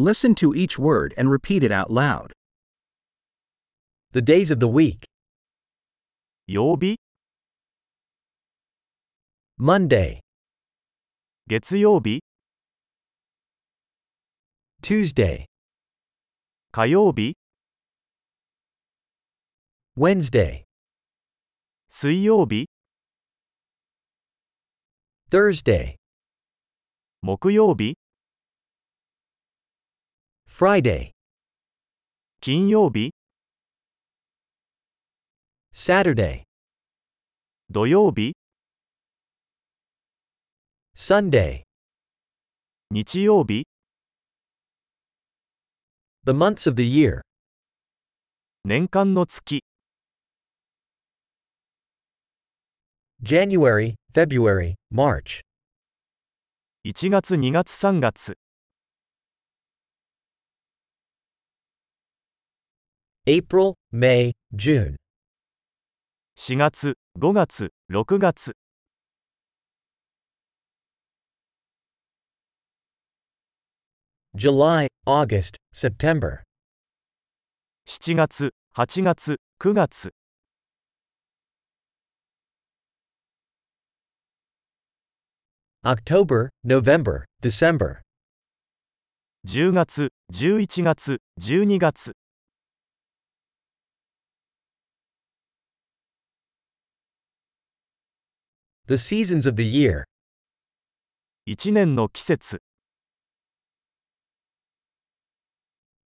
Listen to each word and repeat it out loud. The days of the week. 曜日、 Monday, 月曜日、 Tuesday, 火曜日、 Wednesday, 水曜日、 Thursday, 木曜日、 Friday, 金曜日、Saturday, 土曜日、Sunday. 日曜日、The months of the year. 年間の月、January, February, March. 1月2月3月、April, May, June. 4月、5月、6月、July, August, September. 7月、8月、9月、October, November, December. 10月、11月、12月、The seasons of the year. 1年の季節、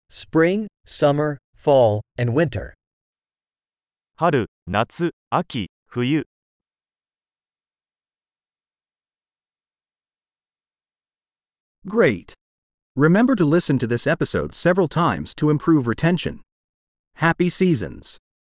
Spring, summer, fall, and winter. 春、夏、秋、冬、 Great! Remember to listen to this episode several times to improve retention. Happy seasons!